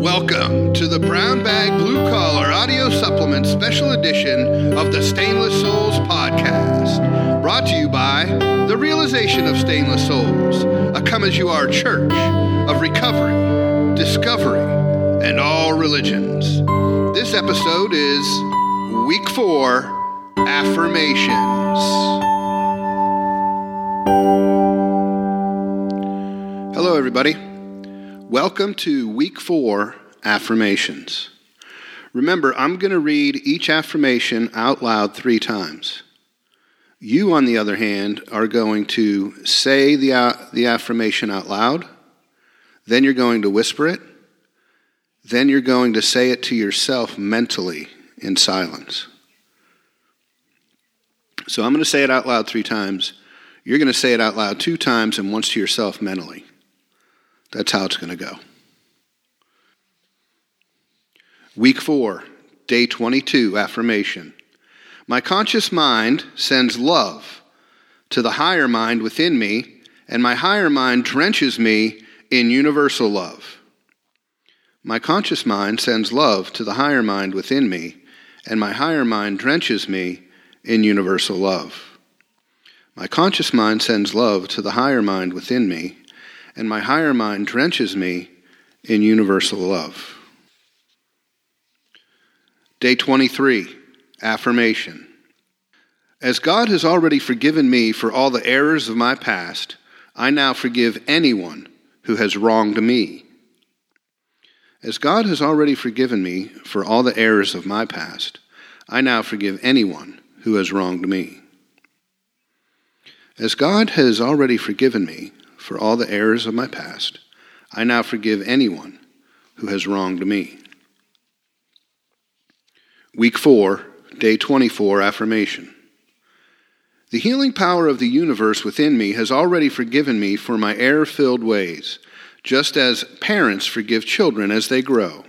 Welcome to the Brown Bag Blue Collar Audio Supplement Special Edition of the Stainless Souls Podcast. Brought to you by The Realization of Stainless Souls, a come as you are church of recovery, discovery, and all religions. This episode is Week 4 Affirmations. Hello, everybody. Welcome to week four affirmations. Remember, I'm going to read each affirmation out loud three times. You, on the other hand, are going to say the, uh, the affirmation out loud, then you're going to whisper it, then you're going to say it to yourself mentally in silence. So I'm going to say it out loud three times. You're going to say it out loud two times and once to yourself mentally. That's how it's going to go. Week 4, day 22, affirmation. My conscious mind sends love to the higher mind within me, and my higher mind drenches me in universal love. My conscious mind sends love to the higher mind within me, and my higher mind drenches me in universal love. My conscious mind sends love to the higher mind within me, and my higher mind drenches me in universal love. Day 23, affirmation. As God has already forgiven me for all the errors of my past, I now forgive anyone who has wronged me. As God has already forgiven me for all the errors of my past, I now forgive anyone who has wronged me. As God has already forgiven me for all the errors of my past, I now forgive anyone who has wronged me. Week 4, day 24, affirmation. The healing power of the universe within me has already forgiven me for my error filled ways, just as parents forgive children as they grow.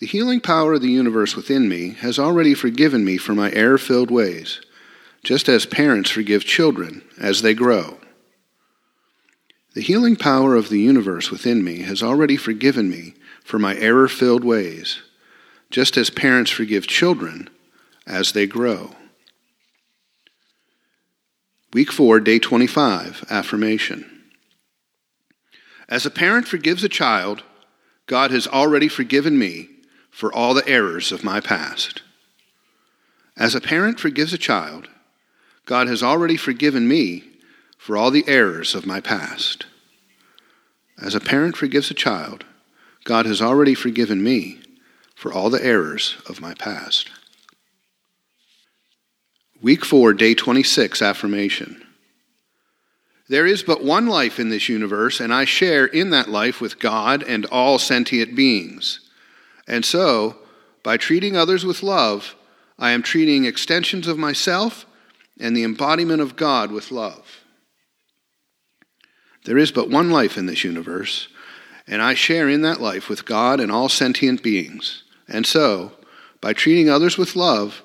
The healing power of the universe within me has already forgiven me for my error filled ways, just as parents forgive children as they grow. The healing power of the universe within me has already forgiven me for my error filled ways, just as parents forgive children as they grow. Week 4, day 25, affirmation. As a parent forgives a child, God has already forgiven me for all the errors of my past. As a parent forgives a child, God has already forgiven me for all the errors of my past. As a parent forgives a child, God has already forgiven me for all the errors of my past. Week 4, day 26, affirmation. There is but one life in this universe, and I share in that life with God and all sentient beings. And so, by treating others with love, I am treating extensions of myself and the embodiment of God with love. There is but one life in this universe, and I share in that life with God and all sentient beings. And so, by treating others with love,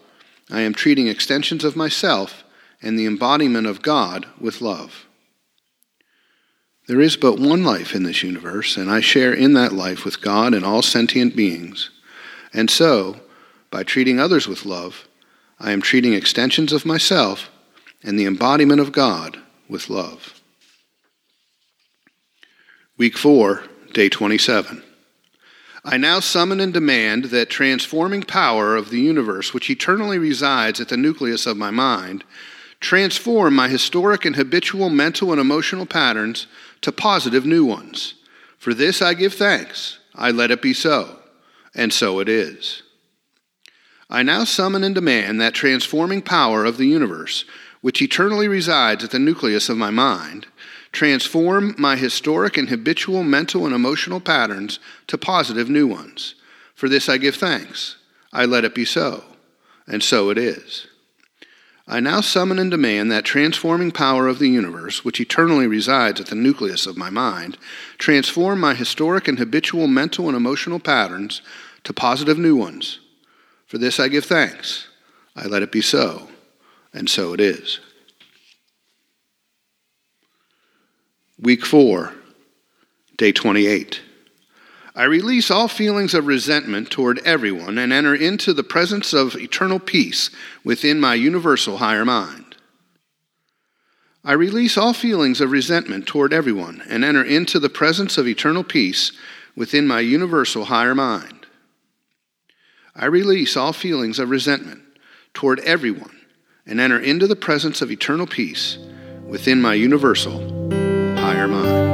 I am treating extensions of myself and the embodiment of God with love. There is but one life in this universe, and I share in that life with God and all sentient beings. And so, by treating others with love, I am treating extensions of myself and the embodiment of God with love. Week 4, day 27. I now summon and demand that transforming power of the universe, which eternally resides at the nucleus of my mind, transform my historic and habitual mental and emotional patterns to positive new ones. For this I give thanks. I let it be so. And so it is. I now summon and demand that transforming power of the universe, which eternally resides at the nucleus of my mind, transform my historic and habitual mental and emotional patterns to positive new ones. For this I give thanks. I let it be so. And so it is. I now summon and demand that transforming power of the universe, which eternally resides at the nucleus of my mind, transform my historic and habitual mental and emotional patterns to positive new ones. For this I give thanks. I let it be so. And so it is. Week 4, day 28. I release all feelings of resentment toward everyone and enter into the presence of eternal peace within my universal higher mind. I release all feelings of resentment toward everyone and enter into the presence of eternal peace within my universal higher mind. I release all feelings of resentment toward everyone and enter into the presence of eternal peace within my universal higher mind.